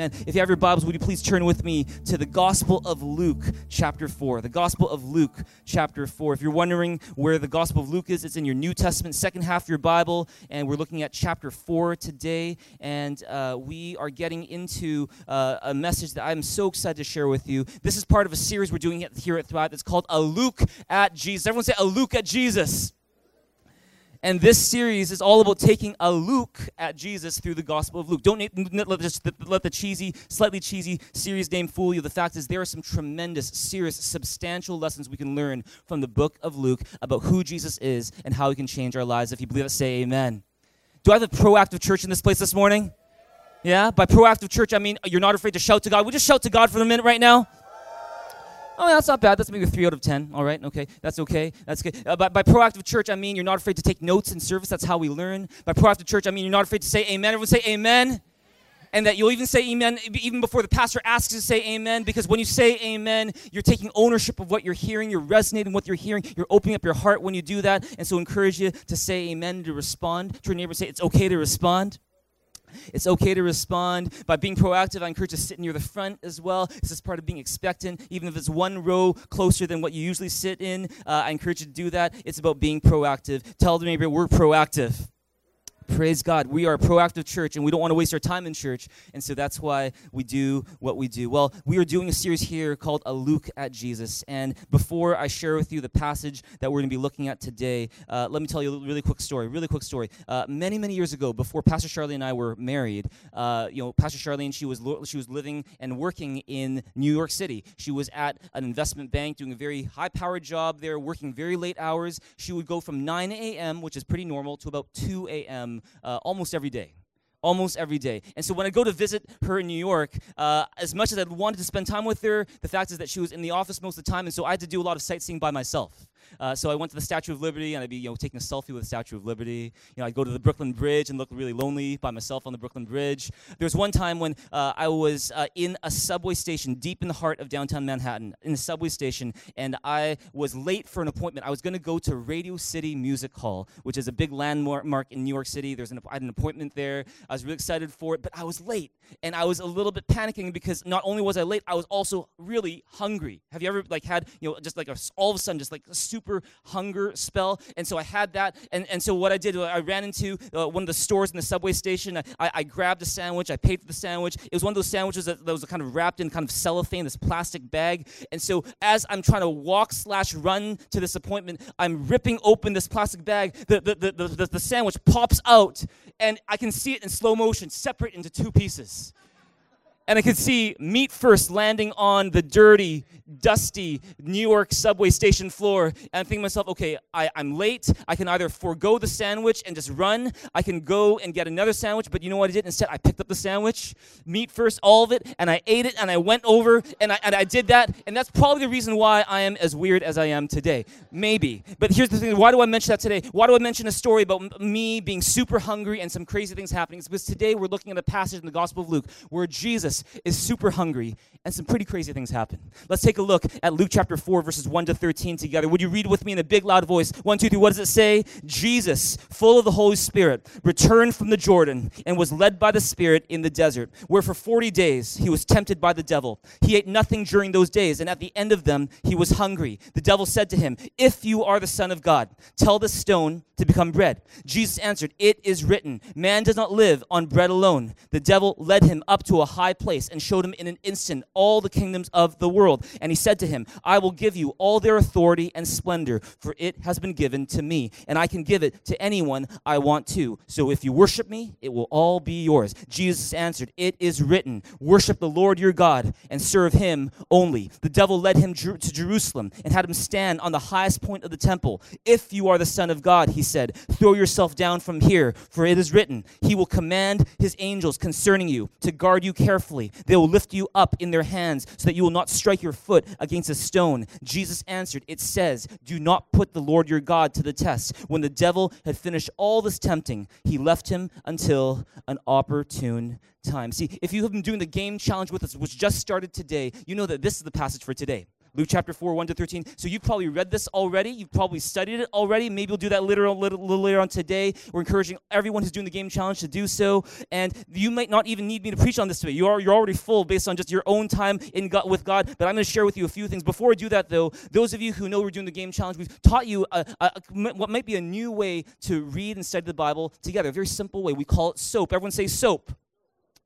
Amen. If you have your Bibles, would you please turn with me to the Gospel of Luke, chapter 4. The Gospel of Luke, chapter 4. If you're wondering where the Gospel of Luke is, it's in your New Testament, second half of your Bible, and we're looking at chapter 4 today. And uh, we are getting into uh, a message that I'm so excited to share with you. This is part of a series we're doing here at Thrive that's called A Luke at Jesus. Everyone say, A Luke at Jesus. And this series is all about taking a look at Jesus through the Gospel of Luke. Don't let, just, let the cheesy, slightly cheesy series name fool you. The fact is, there are some tremendous, serious, substantial lessons we can learn from the book of Luke about who Jesus is and how he can change our lives. If you believe it, say amen. Do I have a proactive church in this place this morning? Yeah? By proactive church, I mean you're not afraid to shout to God. We just shout to God for a minute right now. Oh, that's not bad. That's maybe a three out of ten. All right, okay, that's okay. That's good. Uh, by, by proactive church, I mean you're not afraid to take notes in service. That's how we learn. By proactive church, I mean you're not afraid to say amen. Everyone say amen. And that you'll even say amen even before the pastor asks you to say amen, because when you say amen, you're taking ownership of what you're hearing, you're resonating with what you're hearing, you're opening up your heart when you do that. And so, encourage you to say amen, to respond to your neighbor, say it's okay to respond. It's okay to respond by being proactive. I encourage you to sit near the front as well. This is part of being expectant. Even if it's one row closer than what you usually sit in, uh, I encourage you to do that. It's about being proactive. Tell the neighbor we're proactive. Praise God. We are a proactive church and we don't want to waste our time in church. And so that's why we do what we do. Well, we are doing a series here called A Luke at Jesus. And before I share with you the passage that we're going to be looking at today, uh, let me tell you a really quick story. Really quick story. Uh, many, many years ago, before Pastor Charlie and I were married, uh, you know, Pastor Charlene, she was, lo- she was living and working in New York City. She was at an investment bank doing a very high powered job there, working very late hours. She would go from 9 a.m., which is pretty normal, to about 2 a.m uh, almost every day almost every day. And so when I go to visit her in New York, uh, as much as I wanted to spend time with her, the fact is that she was in the office most of the time, and so I had to do a lot of sightseeing by myself. Uh, so I went to the Statue of Liberty, and I'd be you know taking a selfie with the Statue of Liberty. You know, I'd go to the Brooklyn Bridge and look really lonely by myself on the Brooklyn Bridge. There was one time when uh, I was uh, in a subway station deep in the heart of downtown Manhattan, in a subway station, and I was late for an appointment. I was going to go to Radio City Music Hall, which is a big landmark in New York City. There's an, I had an appointment there. I was really excited for it, but I was late, and I was a little bit panicking because not only was I late, I was also really hungry. Have you ever like had you know just like a, all of a sudden just like a super hunger spell. And so I had that. And, and so what I did, I ran into uh, one of the stores in the subway station. I, I, grabbed a sandwich. I paid for the sandwich. It was one of those sandwiches that, that was kind of wrapped in kind of cellophane, this plastic bag. And so as I'm trying to walk slash run to this appointment, I'm ripping open this plastic bag. The, the, the, the, the sandwich pops out, and I can see it in slow motion, separate into two pieces and I could see meat first landing on the dirty, dusty New York subway station floor. And I'm thinking to myself, okay, I, am late. I can either forego the sandwich and just run. I can go and get another sandwich. But you know what I did? Instead, I picked up the sandwich, meat first, all of it, and I ate it, and I went over, and I, and I did that. And that's probably the reason why I am as weird as I am today. Maybe. But here's the thing why do I mention that today? Why do I mention a story about me being super hungry and some crazy things happening? It's because today we're looking at a passage in the Gospel of Luke where Jesus is super hungry and some pretty crazy things happen. Let's take a look at Luke chapter 4, verses 1 to 13 together. Would you read with me in a big, loud voice? One, two, three. What does it say? Jesus, full of the Holy Spirit, returned from the Jordan and was led by the Spirit in the desert, where for 40 days he was tempted by the devil. He ate nothing during those days, and at the end of them he was hungry. The devil said to him, If you are the Son of God, tell the stone to become bread. Jesus answered, It is written, Man does not live on bread alone. The devil led him up to a high place and showed him in an instant all the kingdoms of the world. And he said to him, I will give you all their authority and splendor, for it has been given to me, and I can give it to anyone I want to. So if you worship me, it will all be yours. Jesus answered, It is written, Worship the Lord your God and serve him only. The devil led him to Jerusalem and had him stand on the highest point of the temple. If you are the Son of God, he said, throw yourself down from here, for it is written, He will command His angels concerning you to guard you carefully. They will lift you up in their hands so that you will not strike your foot against a stone. Jesus answered, It says, Do not put the Lord your God to the test. When the devil had finished all this tempting, he left him until an opportune time. See, if you have been doing the game challenge with us, which just started today, you know that this is the passage for today. Luke chapter 4, 1 to 13. So you've probably read this already. You've probably studied it already. Maybe we'll do that later, little, little later on today. We're encouraging everyone who's doing the game challenge to do so. And you might not even need me to preach on this today. You are, you're already full based on just your own time in God, with God. But I'm going to share with you a few things. Before I do that, though, those of you who know we're doing the game challenge, we've taught you a, a, a, what might be a new way to read and study the Bible together. A very simple way. We call it SOAP. Everyone say SOAP.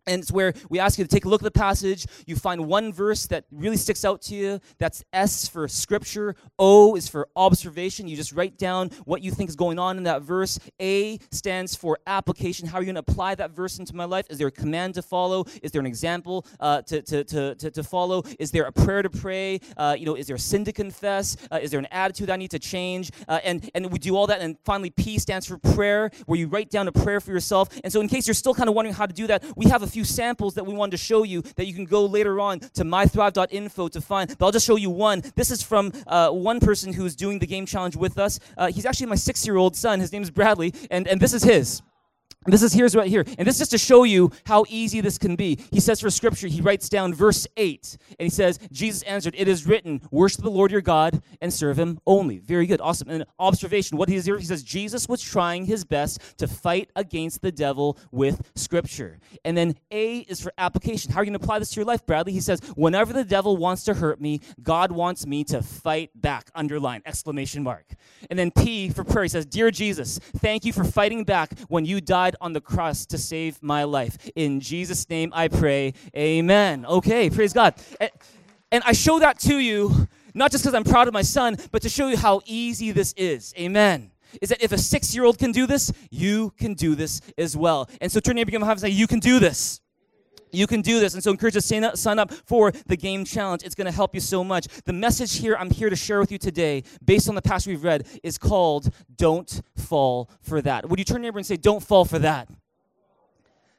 And it's where we ask you to take a look at the passage. You find one verse that really sticks out to you. That's S for scripture. O is for observation. You just write down what you think is going on in that verse. A stands for application. How are you going to apply that verse into my life? Is there a command to follow? Is there an example uh, to, to, to, to, follow? Is there a prayer to pray? Uh, you know, is there a sin to confess? Uh, is there an attitude I need to change? Uh, and, and we do all that. And finally, P stands for prayer, where you write down a prayer for yourself. And so, in case you're still kind of wondering how to do that, we have a few samples that we wanted to show you that you can go later on to mythrive.info to find. But I'll just show you one. This is from uh, one person who's doing the game challenge with us. Uh, he's actually my six year old son. His name is Bradley, and, and this is his. This is here's right here. And this is just to show you how easy this can be. He says for scripture, he writes down verse 8, and he says, Jesus answered, It is written, worship the Lord your God and serve him only. Very good. Awesome. And observation, what he is here, he says, Jesus was trying his best to fight against the devil with scripture. And then A is for application. How are you going to apply this to your life, Bradley? He says, Whenever the devil wants to hurt me, God wants me to fight back. Underline, exclamation mark. And then P for prayer. He says, Dear Jesus, thank you for fighting back when you died died on the cross to save my life. In Jesus' name I pray. Amen. Okay, praise God. And, and I show that to you, not just because I'm proud of my son, but to show you how easy this is. Amen is that if a six year old can do this, you can do this as well. And so turn to your neighbor and say, You can do this. You can do this. And so encourage you to sign up for the game challenge. It's going to help you so much. The message here I'm here to share with you today, based on the passage we've read, is called Don't Fall for That. Would you turn to your neighbor and say, Don't fall for that?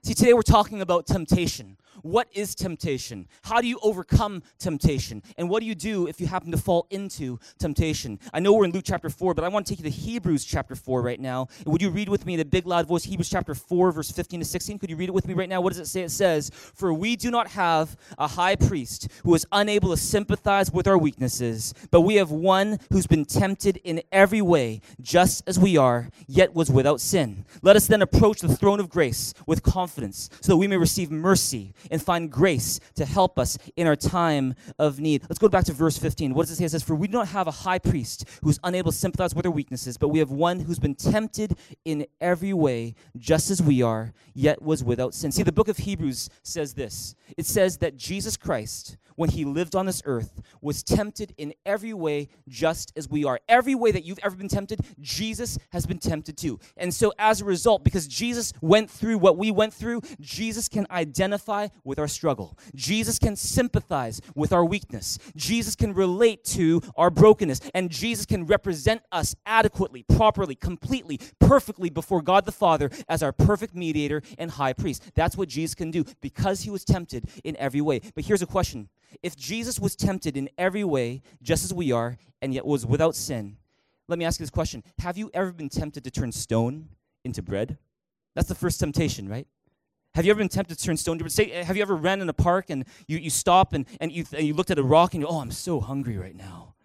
See, today we're talking about temptation. What is temptation? How do you overcome temptation? And what do you do if you happen to fall into temptation? I know we're in Luke chapter 4, but I want to take you to Hebrews chapter 4 right now. And would you read with me in a big loud voice Hebrews chapter 4, verse 15 to 16? Could you read it with me right now? What does it say? It says, For we do not have a high priest who is unable to sympathize with our weaknesses, but we have one who's been tempted in every way, just as we are, yet was without sin. Let us then approach the throne of grace with confidence, so that we may receive mercy and find grace to help us in our time of need. Let's go back to verse 15. What does it say? It says, For we do not have a high priest who's unable to sympathize with our weaknesses, but we have one who's been tempted in every way, just as we are, yet was without sin. See, the book of Hebrews says this it says that Jesus Christ, when he lived on this earth, was tempted in every way just as we are. Every way that you've ever been tempted, Jesus has been tempted too. And so, as a result, because Jesus went through what we went through, Jesus can identify with our struggle. Jesus can sympathize with our weakness. Jesus can relate to our brokenness. And Jesus can represent us adequately, properly, completely, perfectly before God the Father as our perfect mediator and high priest. That's what Jesus can do because he was tempted in every way. But here's a question if Jesus was tempted in every way, just as we are, and yet was without sin, let me ask you this question Have you ever been tempted to turn stone into bread? That's the first temptation, right? Have you ever been tempted to turn stone? Say, have you ever ran in a park and you, you stop and, and, you, and you looked at a rock and you, oh, I'm so hungry right now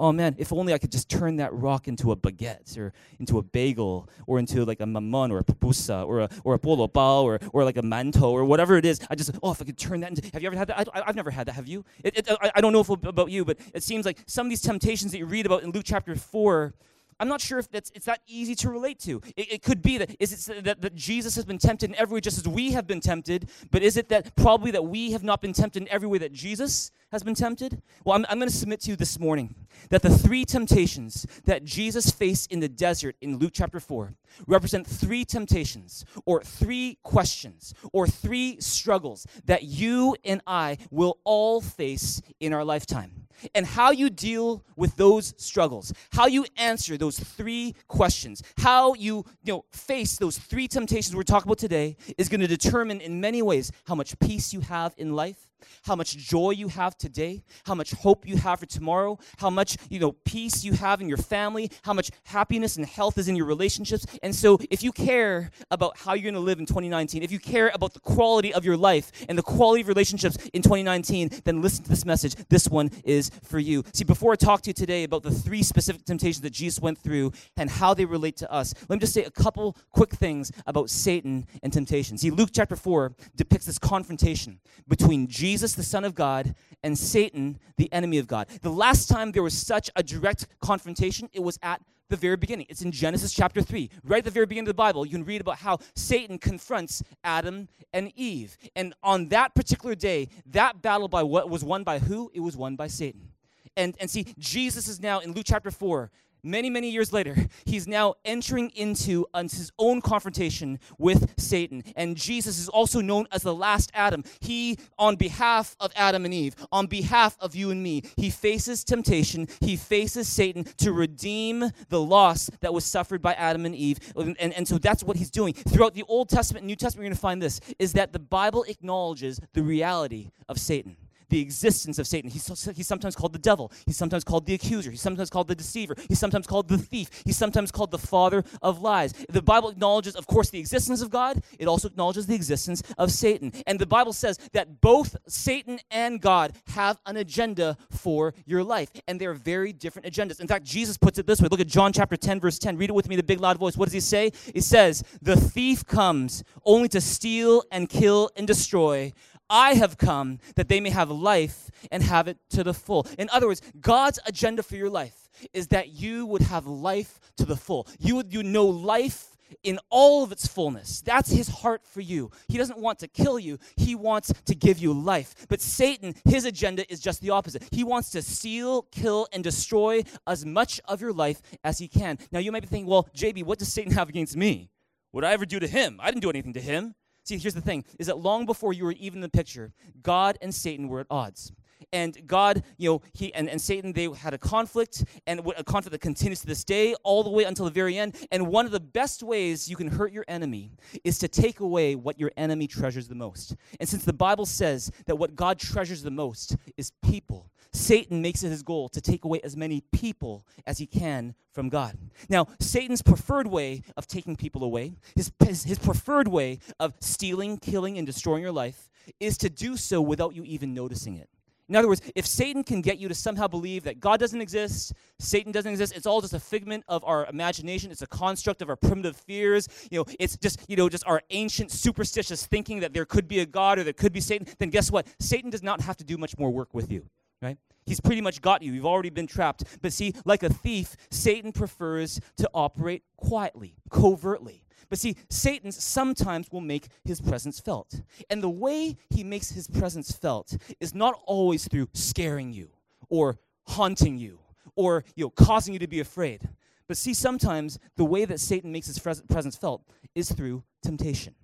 oh man, if only I could just turn that rock into a baguette or into a bagel or into like a mamon or a pupusa or a, or a bolo bao or, or like a mantou or whatever it is. I just, oh, if I could turn that into, have you ever had that? I, have never had that, have you? It, it, I, I don't know if about you, but it seems like some of these temptations that you read about in Luke chapter 4, I'm not sure if that's, it's that easy to relate to. It, it could be that is it that, that Jesus has been tempted in every way just as we have been tempted, but is it that probably that we have not been tempted in every way that Jesus has been tempted? Well, I'm, I'm going to submit to you this morning that the three temptations that Jesus faced in the desert in Luke chapter 4 represent three temptations or three questions or three struggles that you and I will all face in our lifetime and how you deal with those struggles, how you answer those three questions, how you, you know, face those three temptations we're talking about today is going to determine in many ways how much peace you have in life how much joy you have today, how much hope you have for tomorrow, how much, you know, peace you have in your family, how much happiness and health is in your relationships. And so if you care about how you're going to live in 2019, if you care about the quality of your life and the quality of relationships in 2019, then listen to this message. This one is for you. See, before I talk to you today about the three specific temptations that Jesus went through and how they relate to us, let me just say a couple quick things about Satan and temptation. See, Luke chapter 4 depicts this confrontation between Jesus, the Son of God, and Satan, the enemy of God. The last time there was such a direct confrontation, it was at the very beginning. It's in Genesis chapter 3. Right at the very beginning of the Bible, you can read about how Satan confronts Adam and Eve. And on that particular day, that battle by what was won by who? It was won by Satan. And, and see, Jesus is now in Luke chapter 4 many, many years later, he's now entering into his own confrontation with Satan. And Jesus is also known as the last Adam. He, on behalf of Adam and Eve, on behalf of you and me, he faces temptation, he faces Satan to redeem the loss that was suffered by Adam and Eve. And, and, and so that's what he's doing. Throughout the Old Testament and New Testament, you're going to find this is that the Bible acknowledges the reality of Satan the existence of Satan. He's, he's sometimes called the devil. He's sometimes called the accuser. He's sometimes called the deceiver. He's sometimes called the thief. He's sometimes called the father of lies. The Bible acknowledges, of course, the existence of God. It also acknowledges the existence of Satan. And the Bible says that both Satan and God have an agenda for your life. And they're very different agendas. In fact, Jesus puts it this way. Look at John chapter 10, verse 10. Read it with me, the big loud voice. What does he say? He says, The thief comes only to steal and kill and destroy. I have come that they may have life and have it to the full. In other words, God's agenda for your life is that you would have life to the full. You would you know life in all of its fullness. That's his heart for you. He doesn't want to kill you, he wants to give you life. But Satan, his agenda is just the opposite. He wants to steal, kill, and destroy as much of your life as he can. Now, you might be thinking, well, JB, what does Satan have against me? What did I ever do to him? I didn't do anything to him. See, here's the thing is that long before you were even in the picture, God and Satan were at odds. And God, you know, he and, and Satan, they had a conflict, and a conflict that continues to this day, all the way until the very end. And one of the best ways you can hurt your enemy is to take away what your enemy treasures the most. And since the Bible says that what God treasures the most is people, Satan makes it his goal to take away as many people as he can from God. Now, Satan's preferred way of taking people away, his, his, his, preferred way of stealing, killing, and destroying your life, is to do so without you even noticing it. In other words, if Satan can get you to somehow believe that God doesn't exist, Satan doesn't exist, it's all just a figment of our imagination, it's a construct of our primitive fears, you know, it's just, you know, just our ancient superstitious thinking that there could be a God or there could be Satan, then guess what? Satan does not have to do much more work with you right? He's pretty much got you. You've already been trapped. But see, like a thief, Satan prefers to operate quietly, covertly. But see, Satan sometimes will make his presence felt. And the way he makes his presence felt is not always through scaring you or haunting you or you know, causing you to be afraid. But see, sometimes the way that Satan makes his presence felt is through temptation.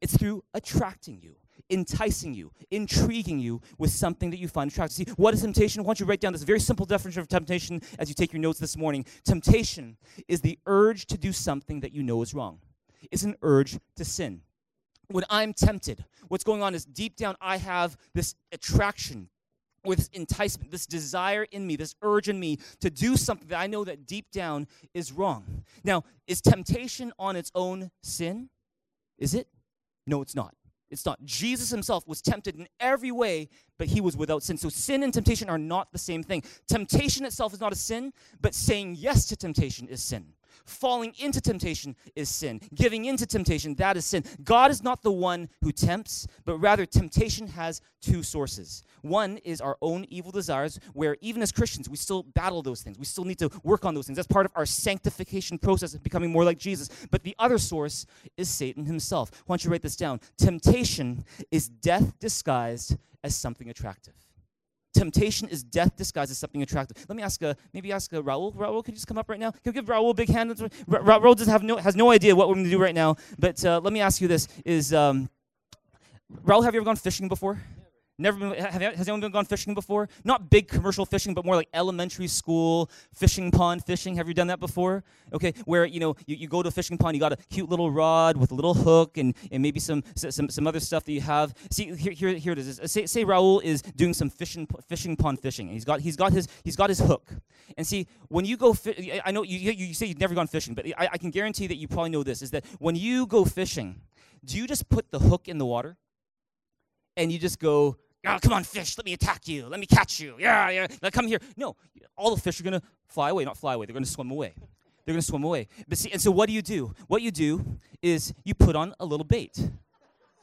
It's through attracting you enticing you, intriguing you with something that you find attractive. See, what is temptation? I want you write down this very simple definition of temptation as you take your notes this morning. Temptation is the urge to do something that you know is wrong, it's an urge to sin. When I'm tempted, what's going on is deep down, I have this attraction or this enticement, this desire in me, this urge in me to do something that I know that deep down is wrong. Now, is temptation on its own sin? Is it? No, it's not. It's not. Jesus himself was tempted in every way, but he was without sin. So sin and temptation are not the same thing. Temptation itself is not a sin, but saying yes to temptation is sin. Falling into temptation is sin. Giving into temptation, that is sin. God is not the one who tempts, but rather temptation has two sources. One is our own evil desires, where even as Christians, we still battle those things. We still need to work on those things. That's part of our sanctification process of becoming more like Jesus. But the other source is Satan himself. Why don't you write this down? Temptation is death disguised as something attractive. Temptation is death disguised as something attractive. Let me ask, a, maybe ask a Raul. Raul, could you just come up right now? Can you give Raul a big hand? Ra- Raul does have no, has no idea what we're going to do right now. But uh, let me ask you this: Is um, Raul, have you ever gone fishing before? Never been, have, has anyone been gone fishing before? Not big commercial fishing, but more like elementary school fishing pond fishing. Have you done that before? Okay, where you know you, you go to a fishing pond, you got a cute little rod with a little hook and, and maybe some, some some other stuff that you have. See here here, here it is. Say, say Raul is doing some fishing fishing pond fishing. He's got he's got his he's got his hook. And see when you go, fi- I know you, you say you've never gone fishing, but I, I can guarantee that you probably know this: is that when you go fishing, do you just put the hook in the water? And you just go oh, come on, fish, let me attack you. Let me catch you. Yeah, yeah. Now come here. No, all the fish are going to fly away, not fly away. They're going to swim away. They're going to swim away. But see, and so what do you do? What you do is you put on a little bait.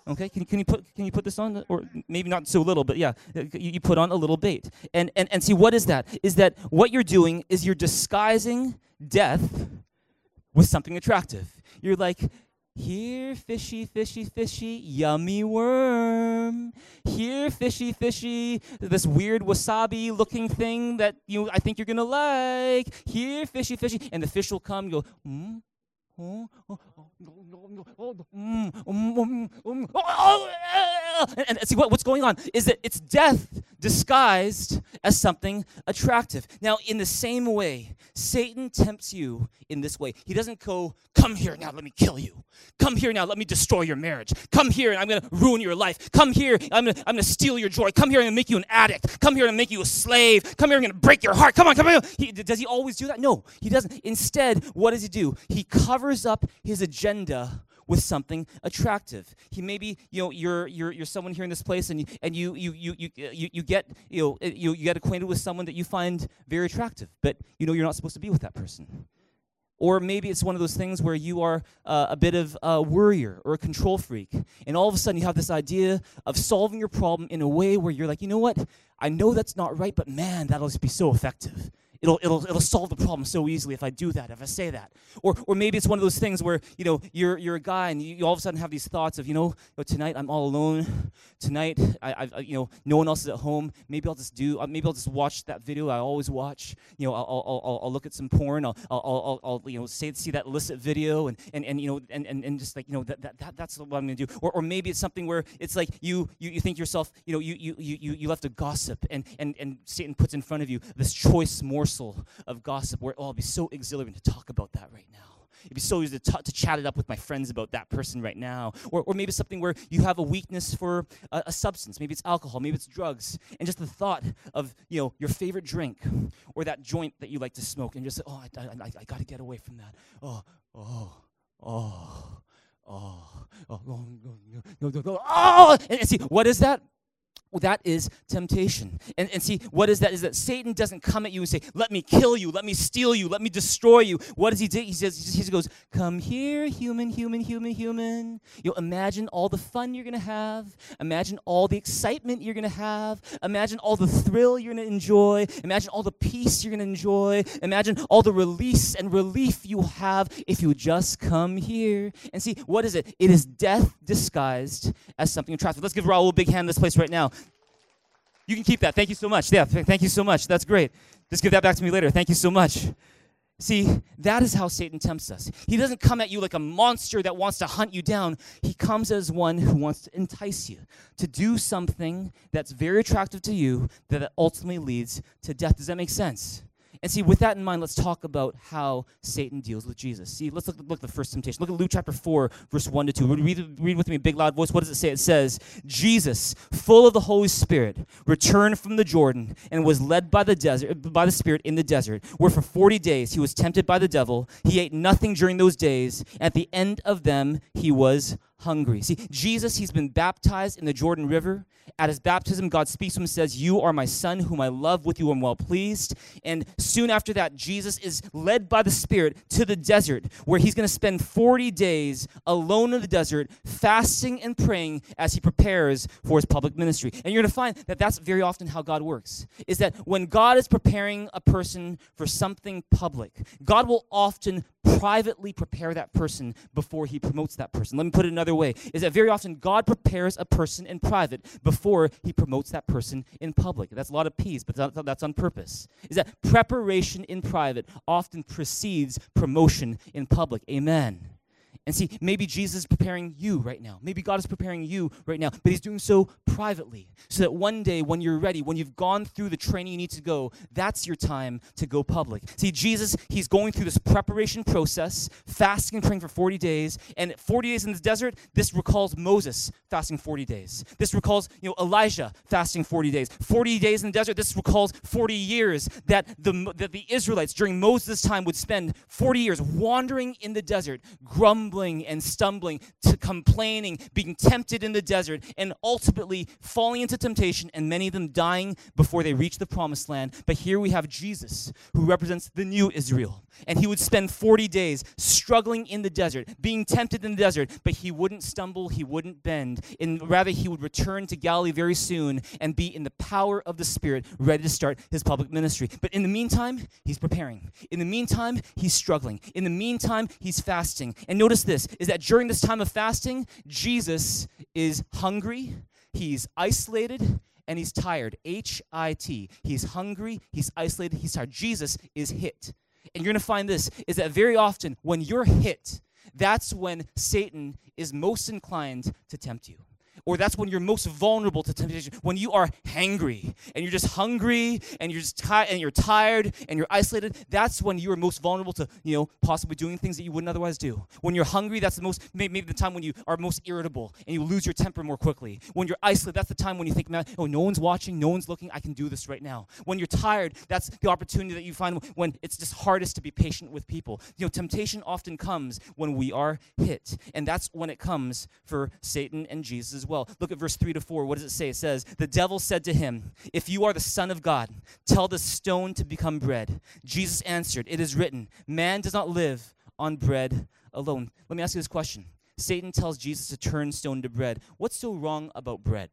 Okay, can, can you put can you put this on, or maybe not so little, but yeah, you, you put on a little bait, and and and see what is that? Is that what you're doing? Is you're disguising death with something attractive. You're like, here, fishy, fishy, fishy, yummy worm. Here, fishy, fishy, this weird wasabi looking thing that you I think you're gonna like. Here, fishy, fishy, and the fish will come. You go, hmm, oh, oh, and, and see what, what's going on is that it's death disguised as something attractive. Now, in the same way, Satan tempts you in this way. He doesn't go, Come here now, let me kill you. Come here now, let me destroy your marriage. Come here and I'm gonna ruin your life. Come here, I'm I'm gonna steal your joy. Come here and make you an addict. Come here and make you a slave. Come here, I'm gonna break your heart. Come on, come on. He, does he always do that? No, he doesn't. Instead, what does he do? He covers up his agenda with something attractive. He maybe you know you're you're you're someone here in this place and you, and you you you you you, you get you know you, you get acquainted with someone that you find very attractive, but you know you're not supposed to be with that person. Or maybe it's one of those things where you are uh, a bit of a worrier or a control freak. And all of a sudden you have this idea of solving your problem in a way where you're like, you know what? I know that's not right, but man, that'll just be so effective. It'll, it'll, it'll solve the problem so easily if I do that, if I say that. Or, or maybe it's one of those things where, you know, you're, you're a guy and you, you all of a sudden have these thoughts of, you know, tonight I'm all alone. Tonight, I, I, you know, no one else is at home. Maybe I'll just do, uh, maybe I'll just watch that video I always watch. You know, I'll, I'll, I'll, I'll look at some porn. I'll, I'll, I'll, I'll, you know, say, see that illicit video and, and, and you know, and, and, and just like, you know, that, that, that that's what I'm going to do. Or, or maybe it's something where it's like you, you, you think yourself, you know, you, you, you, you left a gossip and, and, and Satan puts in front of you this choice morsel morsel of gossip where, oh, it'll be so exhilarating to talk about that right now. It'd be so easy to, t- to chat it up with my friends about that person right now. Or, or maybe something where you have a weakness for a, a substance. Maybe it's alcohol, maybe it's drugs. And just the thought of, you know, your favorite drink or that joint that you like to smoke and just, oh, I, I, I got to get away from that. Oh, oh, oh. Oh, oh, no, no, no, no, no, oh! And, and see, what is that? Well, that is temptation. And, and see, what is that? Is that Satan doesn't come at you and say, Let me kill you, let me steal you, let me destroy you. What does he do? He says, he goes, Come here, human, human, human, human. You know, imagine all the fun you're gonna have. Imagine all the excitement you're gonna have. Imagine all the thrill you're gonna enjoy. Imagine all the peace you're gonna enjoy. Imagine all the release and relief you have if you just come here. And see, what is it? It is death disguised as something attractive. Let's give Raul a big hand in this place right now. You can keep that. Thank you so much. Yeah, thank you so much. That's great. Just give that back to me later. Thank you so much. See, that is how Satan tempts us. He doesn't come at you like a monster that wants to hunt you down. He comes as one who wants to entice you to do something that's very attractive to you that ultimately leads to death. Does that make sense? And see, with that in mind, let's talk about how Satan deals with Jesus. See, let's look, look at the first temptation. Look at Luke chapter 4, verse 1 to 2. Read, read with me a big loud voice. What does it say? It says, Jesus, full of the Holy Spirit, returned from the Jordan and was led by the desert by the Spirit in the desert, where for 40 days he was tempted by the devil. He ate nothing during those days. At the end of them, he was hungry. See, Jesus, he's been baptized in the Jordan River. At his baptism, God speaks to him and says, You are my son, whom I love, with you I'm well pleased. And soon after that, Jesus is led by the Spirit to the desert, where he's going to spend 40 days alone in the desert, fasting and praying as he prepares for his public ministry. And you're going to find that that's very often how God works, is that when God is preparing a person for something public, God will often privately prepare that person before he promotes that person. Let me put it another way is that very often God prepares a person in private before he promotes that person in public. That's a lot of peace, but that's on purpose. Is that preparation in private often precedes promotion in public. Amen. And see, maybe Jesus is preparing you right now. Maybe God is preparing you right now, but He's doing so privately so that one day when you're ready, when you've gone through the training you need to go, that's your time to go public. See, Jesus, He's going through this preparation process, fasting and praying for 40 days. And 40 days in the desert, this recalls Moses fasting 40 days. This recalls, you know, Elijah fasting 40 days. 40 days in the desert, this recalls 40 years that the, that the Israelites during Moses' time would spend 40 years wandering in the desert, grumbling and stumbling, to complaining, being tempted in the desert, and ultimately falling into temptation, and many of them dying before they reach the promised land. But here we have Jesus, who represents the new Israel. And he would spend 40 days struggling in the desert, being tempted in the desert, but he wouldn't stumble, he wouldn't bend. And rather, he would return to Galilee very soon and be in the power of the Spirit, ready to start his public ministry. But in the meantime, he's preparing. In the meantime, he's struggling. In the meantime, he's fasting. And notice this is that during this time of fasting, Jesus is hungry, he's isolated, and he's tired. H I T. He's hungry, he's isolated, he's tired. Jesus is hit. And you're going to find this is that very often when you're hit, that's when Satan is most inclined to tempt you or that's when you're most vulnerable to temptation when you are hangry and you're just hungry and you're just tired and you're tired and you're isolated that's when you are most vulnerable to you know possibly doing things that you wouldn't otherwise do. When you're hungry that's the most maybe the time when you are most irritable and you lose your temper more quickly. When you're isolated that's the time when you think man oh no one's watching no one's looking i can do this right now. When you're tired that's the opportunity that you find when it's just hardest to be patient with people. You know temptation often comes when we are hit and that's when it comes for satan and jesus well. Look at verse 3 to 4. What does it say? It says, The devil said to him, If you are the Son of God, tell the stone to become bread. Jesus answered, It is written, Man does not live on bread alone. Let me ask you this question. Satan tells Jesus to turn stone to bread. What's so wrong about bread?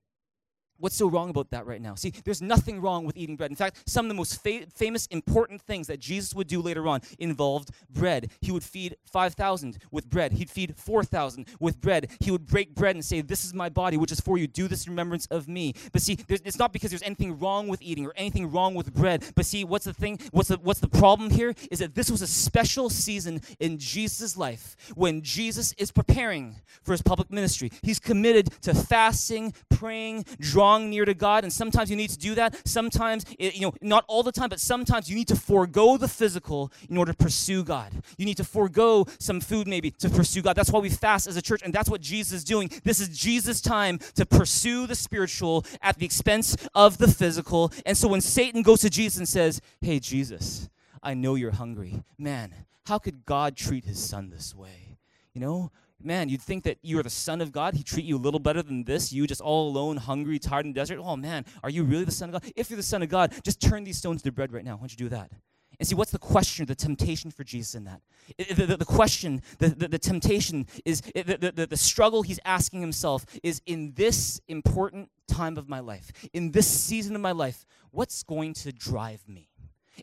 What's so wrong about that right now? See, there's nothing wrong with eating bread. In fact, some of the most fa- famous, important things that Jesus would do later on involved bread. He would feed 5,000 with bread, he'd feed 4,000 with bread. He would break bread and say, This is my body, which is for you. Do this in remembrance of me. But see, it's not because there's anything wrong with eating or anything wrong with bread. But see, what's the thing? What's the, what's the problem here? Is that this was a special season in Jesus' life when Jesus is preparing for his public ministry. He's committed to fasting, praying, drawing drawing near to God, and sometimes you need to do that. Sometimes, you know, not all the time, but sometimes you need to forego the physical in order to pursue God. You need to forego some food maybe to pursue God. That's why we fast as a church, and that's what Jesus is doing. This is Jesus' time to pursue the spiritual at the expense of the physical. And so when Satan goes to Jesus and says, Hey, Jesus, I know you're hungry. Man, how could God treat his son this way? You know, man, you'd think that you are the son of God. He'd treat you a little better than this. You just all alone, hungry, tired in the desert. Oh, man, are you really the son of God? If you're the son of God, just turn these stones to bread right now. Why don't you do that? And see, what's the question, the temptation for Jesus in that? the, the, the, question, the, the, the temptation is, the, the, the struggle he's asking himself is in this important time of my life, in this season of my life, what's going to drive me?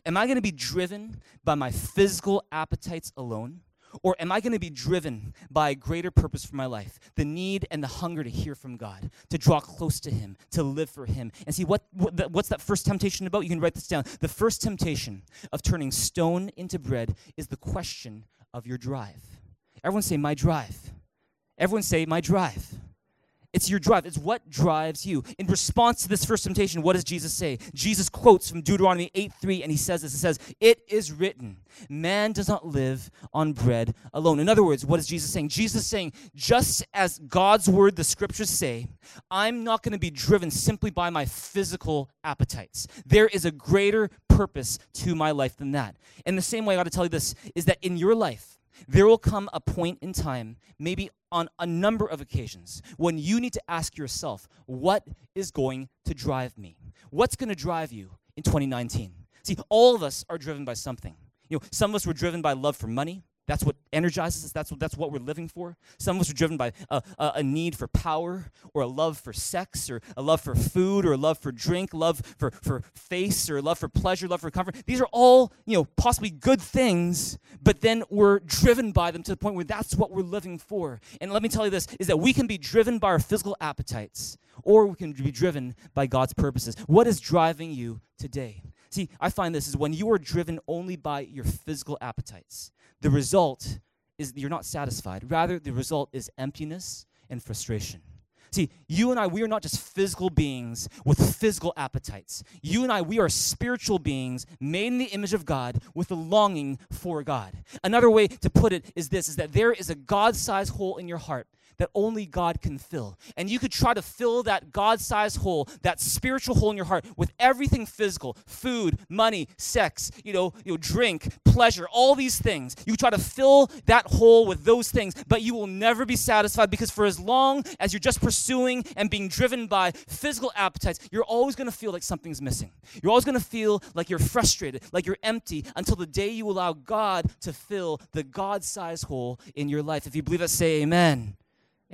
Am I going to be driven by my physical appetites alone? Or am I going to be driven by a greater purpose for my life? The need and the hunger to hear from God, to draw close to Him, to live for Him. And see, what, what what's that first temptation about? You can write this down. The first temptation of turning stone into bread is the question of your drive. Everyone say, My drive. Everyone say, My drive. It's your drive. It's what drives you. In response to this first temptation, what does Jesus say? Jesus quotes from Deuteronomy 8 3, and he says this. He says, It is written, man does not live on bread alone. In other words, what is Jesus saying? Jesus is saying, just as God's word, the scriptures say, I'm not going to be driven simply by my physical appetites. There is a greater purpose to my life than that. In the same way, I got to tell you this is that in your life, there will come a point in time, maybe on a number of occasions, when you need to ask yourself, what is going to drive me? What's going to drive you in 2019? See, all of us are driven by something. You know, some of us were driven by love for money. That's what energizes us. That's what, that's what we're living for. Some of us are driven by a, a, a, need for power or a love for sex or a love for food or a love for drink, love for, for face or love for pleasure, love for comfort. These are all, you know, possibly good things, but then we're driven by them to the point where that's what we're living for. And let me tell you this, is that we can be driven by our physical appetites or we can be driven by God's purposes. What is driving you today? See, I find this is when you are driven only by your physical appetites, the result is you're not satisfied. Rather, the result is emptiness and frustration. See, you and I, we are not just physical beings with physical appetites. You and I, we are spiritual beings made in the image of God with a longing for God. Another way to put it is this is that there is a God sized hole in your heart that only God can fill. And you could try to fill that God sized hole, that spiritual hole in your heart, with everything physical food, money, sex, you know, you know, drink, pleasure, all these things. You try to fill that hole with those things, but you will never be satisfied because for as long as you're just pursuing and being driven by physical appetites, you're always going to feel like something's missing. You're always going to feel like you're frustrated, like you're empty until the day you allow God to fill the God sized hole in your life. If you believe that, say amen.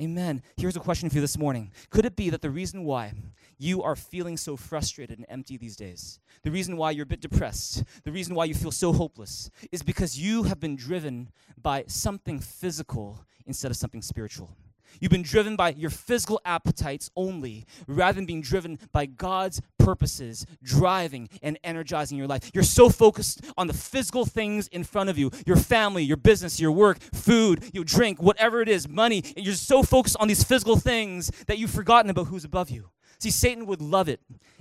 Amen. Here's a question for you this morning. Could it be that the reason why you are feeling so frustrated and empty these days, the reason why you're a bit depressed, the reason why you feel so hopeless, is because you have been driven by something physical instead of something spiritual? You've been driven by your physical appetites only, rather than being driven by God's purposes, driving and energizing your life. You're so focused on the physical things in front of you your family, your business, your work, food, your drink, whatever it is, money. You're so focused on these physical things that you've forgotten about who's above you. See, Satan would love it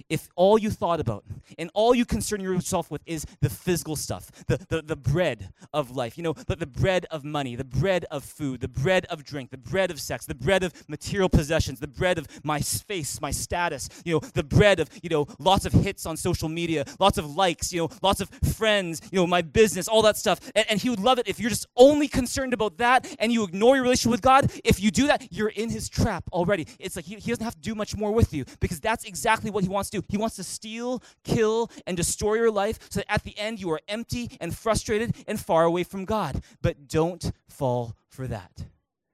if all you thought about and all you concern yourself with is the physical stuff, the, the, the bread of life, you know, the, the bread of money, the bread of food, the bread of drink, the bread of sex, the bread of material possessions, the bread of my space, my status, you know, the bread of, you know, lots of hits on social media, lots of likes, you know, lots of friends, you know, my business, all that stuff. And, and he would love it if you're just only concerned about that and you ignore your relationship with God. If you do that, you're in his trap already. It's like he, he doesn't have to do much more with you because that's exactly what he wants to do. He wants to steal, kill, and destroy your life so that at the end you are empty and frustrated and far away from God. But don't fall for that.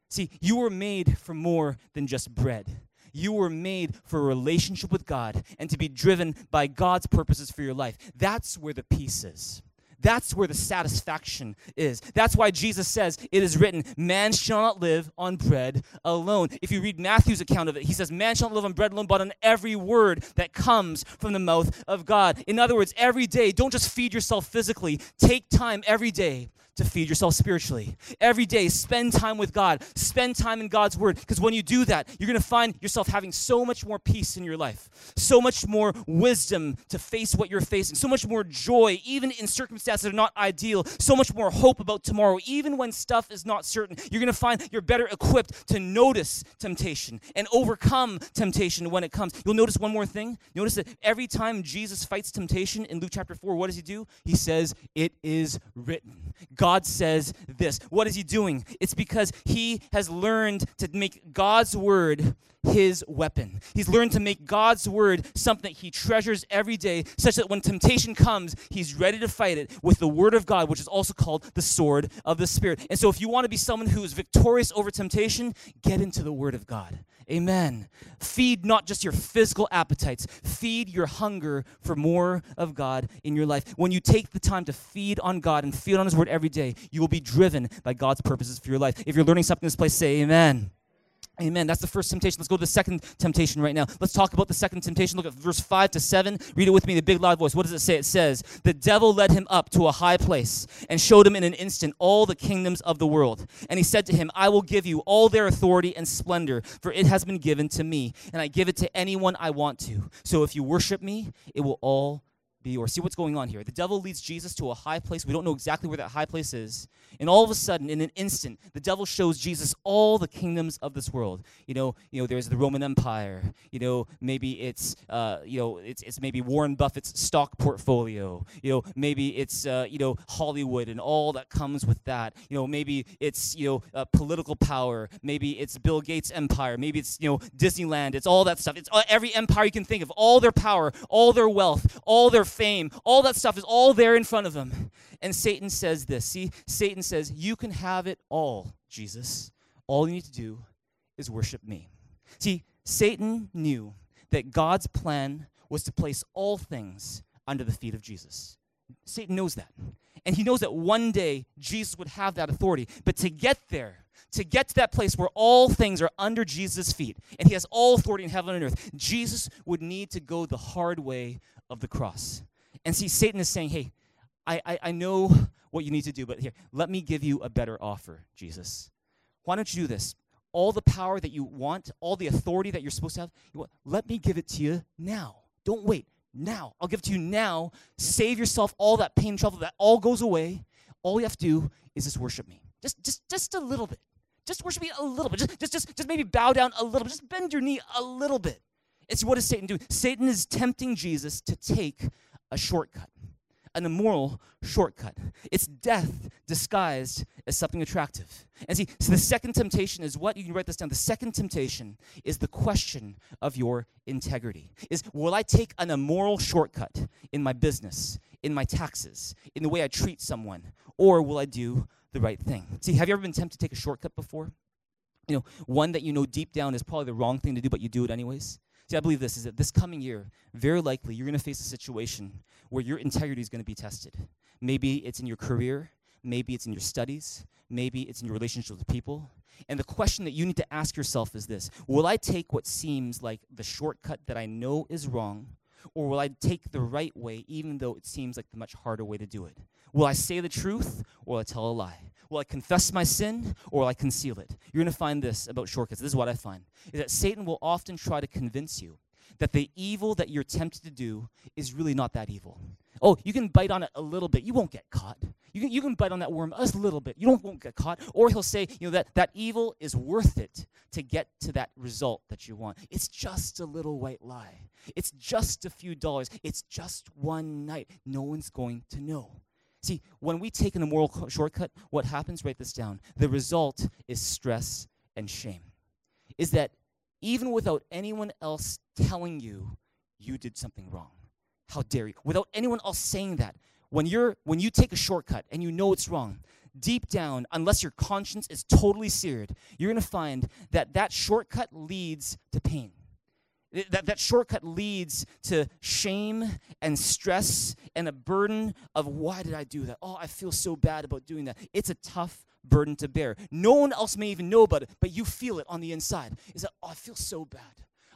See, you were made for more than just bread. You were made for a relationship with God and to be driven by God's purposes for your life. That's where the peace is. That's where the satisfaction is. That's why Jesus says, It is written, man shall not live on bread alone. If you read Matthew's account of it, he says, Man shall not live on bread alone, but on every word that comes from the mouth of God. In other words, every day, don't just feed yourself physically, take time every day to feed yourself spiritually. Every day, spend time with God, spend time in God's Word, because when you do that, you're going to find yourself having so much more peace in your life, so much more wisdom to face what you're facing, so much more joy, even in circumstances that are not ideal, so much more hope about tomorrow, even when stuff is not certain. You're going to find you're better equipped to notice temptation and overcome temptation when it comes. You'll notice one more thing. Notice that every time Jesus fights temptation in Luke chapter 4, what does he do? He says, It is written. God God says this. What is he doing? It's because he has learned to make God's word his weapon. He's learned to make God's word something that he treasures every day, such that when temptation comes, he's ready to fight it with the word of God, which is also called the sword of the Spirit. And so, if you want to be someone who is victorious over temptation, get into the word of God. Amen. Feed not just your physical appetites, feed your hunger for more of God in your life. When you take the time to feed on God and feed on His Word every day, you will be driven by God's purposes for your life. If you're learning something in this place, say amen. Amen. That's the first temptation. Let's go to the second temptation right now. Let's talk about the second temptation. Look at verse 5 to 7. Read it with me in a big loud voice. What does it say? It says, The devil led him up to a high place and showed him in an instant all the kingdoms of the world. And he said to him, I will give you all their authority and splendor, for it has been given to me, and I give it to anyone I want to. So if you worship me, it will all be or see what's going on here. The devil leads Jesus to a high place. We don't know exactly where that high place is. And all of a sudden, in an instant, the devil shows Jesus all the kingdoms of this world. You know, you know, there's the Roman Empire. You know, maybe it's uh, you know, it's, it's maybe Warren Buffett's stock portfolio. You know, maybe it's uh, you know Hollywood and all that comes with that. You know, maybe it's you know uh, political power. Maybe it's Bill Gates' empire. Maybe it's you know Disneyland. It's all that stuff. It's uh, every empire you can think of. All their power, all their wealth, all their fame, all that stuff is all there in front of them. And Satan says this. See, Satan says, You can have it all, Jesus. All you need to do is worship me. See, Satan knew that God's plan was to place all things under the feet of Jesus. Satan knows that. And he knows that one day Jesus would have that authority. But to get there, to get to that place where all things are under Jesus' feet and he has all authority in heaven and earth, Jesus would need to go the hard way of the cross. And see, Satan is saying, hey, I, I, I know what you need to do, but here, let me give you a better offer, Jesus. Why don't you do this? All the power that you want, all the authority that you're supposed to have, want, let me give it to you now. Don't wait. Now. I'll give it to you now. Save yourself all that pain and trouble. That all goes away. All you have to do is just worship me. Just, just, just a little bit. Just worship me a little bit. Just, just, just, just maybe bow down a little bit. Just bend your knee a little bit. It's what does Satan do? Satan is tempting Jesus to take a shortcut, an immoral shortcut. It's death disguised as something attractive. And see, so the second temptation is what? You can write this down. The second temptation is the question of your integrity. Is will I take an immoral shortcut in my business, in my taxes, in the way I treat someone, or will I do the right thing? See, have you ever been tempted to take a shortcut before? You know, one that you know deep down is probably the wrong thing to do, but you do it anyways. See, I believe this is that this coming year, very likely you're going to face a situation where your integrity is going to be tested. Maybe it's in your career, maybe it's in your studies, maybe it's in your relationship with people. And the question that you need to ask yourself is this Will I take what seems like the shortcut that I know is wrong, or will I take the right way even though it seems like the much harder way to do it? Will I say the truth, or will I tell a lie? Will I confess my sin or will I conceal it? You're going to find this about shortcuts. This is what I find is that Satan will often try to convince you that the evil that you're tempted to do is really not that evil. Oh, you can bite on it a little bit. You won't get caught. You can, you can bite on that worm a little bit. You don't, won't get caught. Or he'll say, you know, that, that evil is worth it to get to that result that you want. It's just a little white lie. It's just a few dollars. It's just one night. No one's going to know. See, when we take an immoral shortcut, what happens? Write this down. The result is stress and shame. Is that even without anyone else telling you you did something wrong, how dare you? Without anyone else saying that, when you're when you take a shortcut and you know it's wrong, deep down, unless your conscience is totally seared, you're going to find that that shortcut leads to pain. That, that shortcut leads to shame and stress and a burden of why did I do that? Oh, I feel so bad about doing that. It's a tough burden to bear. No one else may even know about it, but you feel it on the inside. Is that, oh, I feel so bad.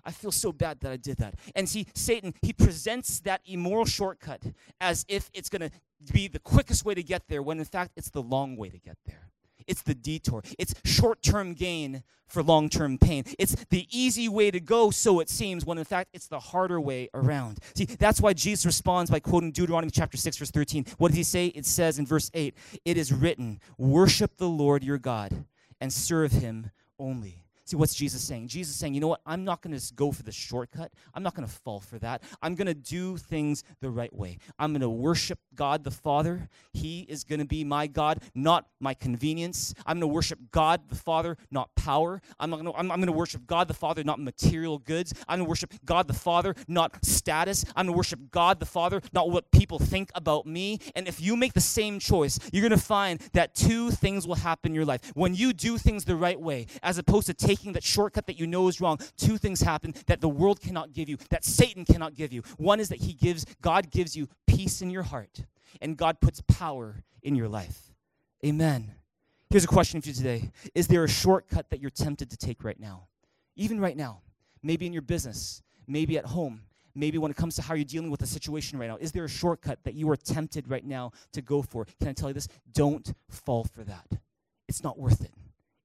I feel so bad that I did that. And see, Satan, he presents that immoral shortcut as if it's going to be the quickest way to get there, when in fact it's the long way to get there. It's the detour. It's short term gain for long term pain. It's the easy way to go, so it seems, when in fact it's the harder way around. See, that's why Jesus responds by quoting Deuteronomy chapter 6, verse 13. What does he say? It says in verse 8, It is written, Worship the Lord your God and serve him only. See, what's Jesus saying? Jesus saying, you know what? I'm not going to go for the shortcut. I'm not going to fall for that. I'm going to do things the right way. I'm going to worship God the Father. He is going to be my God, not my convenience. I'm going to worship God the Father, not power. I'm, to, I'm, I'm going to worship God the Father, not material goods. I'm going to worship God the Father, not status. I'm going to worship God the Father, not what people think about me. And if you make the same choice, you're going to find that two things will happen in your life. When you do things the right way, as opposed to taking taking that shortcut that you know is wrong, two things happen that the world cannot give you, that Satan cannot give you. One is that he gives, God gives you peace in your heart, and God puts power in your life. Amen. Here's a question for you today Is there a shortcut that you're tempted to take right now? Even right now, maybe in your business, maybe at home, maybe when it comes to how you're dealing with a situation right now. Is there a shortcut that you are tempted right now to go for? Can I tell you this? Don't fall for that. It's not worth it.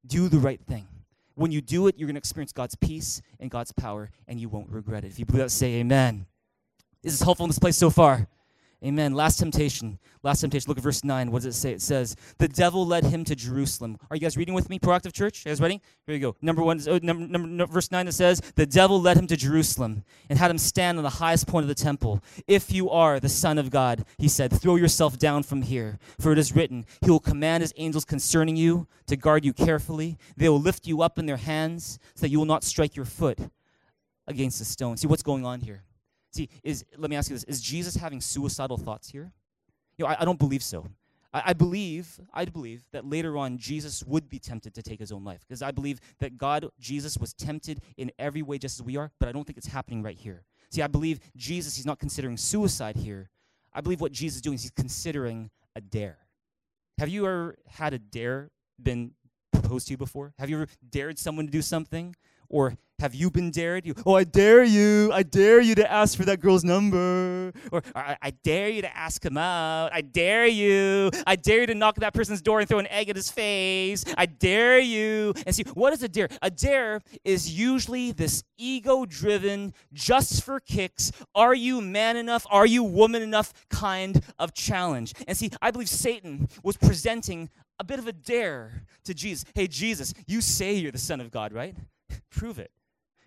Do the right thing. When you do it, you're going to experience God's peace and God's power, and you won't regret it. If you believe that, say amen. Is This is helpful in this place so far. Amen. Last temptation. Last temptation. Look at verse 9. What does it say? It says, The devil led him to Jerusalem. Are you guys reading with me, Proactive Church? You guys ready? Here you go. Number one, oh, number, number, no, verse 9 it says, The devil led him to Jerusalem and had him stand on the highest point of the temple. If you are the Son of God, he said, throw yourself down from here. For it is written, He will command His angels concerning you to guard you carefully. They will lift you up in their hands so that you will not strike your foot against a stone. See what's going on here? See, is let me ask you this: Is Jesus having suicidal thoughts here? You know, I, I don't believe so. I, I believe, I believe that later on Jesus would be tempted to take his own life because I believe that God, Jesus, was tempted in every way just as we are, but I don't think it's happening right here. See, I believe Jesus, he's not considering suicide here. I believe what Jesus is doing is he's considering a dare. Have you ever had a dare been proposed to you before? Have you ever dared someone to do something? Or have you been dared? You, oh, I dare you. I dare you to ask for that girl's number. Or I, I, dare you to ask him out. I dare you. I dare you to knock that person's door and throw an egg at his face. I dare you. And see, what is a dare? A dare is usually this ego driven, just for kicks, are you man enough? Are you woman enough kind of challenge. And see, I believe Satan was presenting a bit of a dare to Jesus. Hey, Jesus, you say you're the Son of God, right? Prove it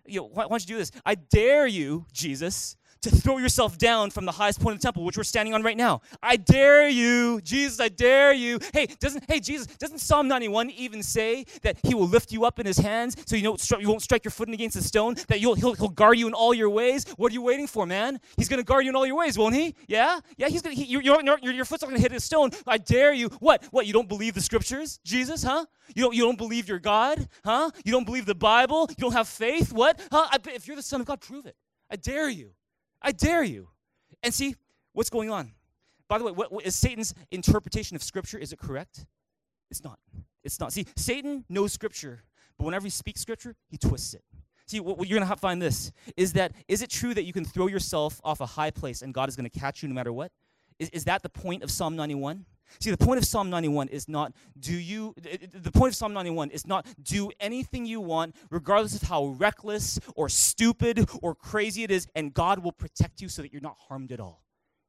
you know, why, why don't you do this? I dare you, Jesus, to throw yourself down from the highest point of the temple, which we're standing on right now. I dare you, Jesus, I dare you. Hey, doesn't hey Jesus, doesn't Psalm 91 even say that he will lift you up in his hands so you, know, you won't strike your foot against the stone, that you'll, he'll, he'll guard you in all your ways? What are you waiting for, man? He's going to guard you in all your ways, won't he? Yeah? Yeah, he's going to, he, your, your foot's not going to hit a stone. I dare you. What? What, you don't believe the scriptures, Jesus, huh? You don't, you don't believe your God, huh? You don't believe the Bible? You don't have faith? What? Huh? I, if you're the Son of God, prove it. I dare you. I dare you. And see, what's going on? By the way, what, what is Satan's interpretation of Scripture? Is it correct? It's not. It's not. See, Satan knows Scripture, but whenever he speaks Scripture, he twists it. See, what, what you're going to find this is that is it true that you can throw yourself off a high place and God is going to catch you no matter what? Is, is that the point of Psalm 91? See, the point of Psalm 91 is not do you, the point of Psalm 91 is not do anything you want, regardless of how reckless or stupid or crazy it is, and God will protect you so that you're not harmed at all.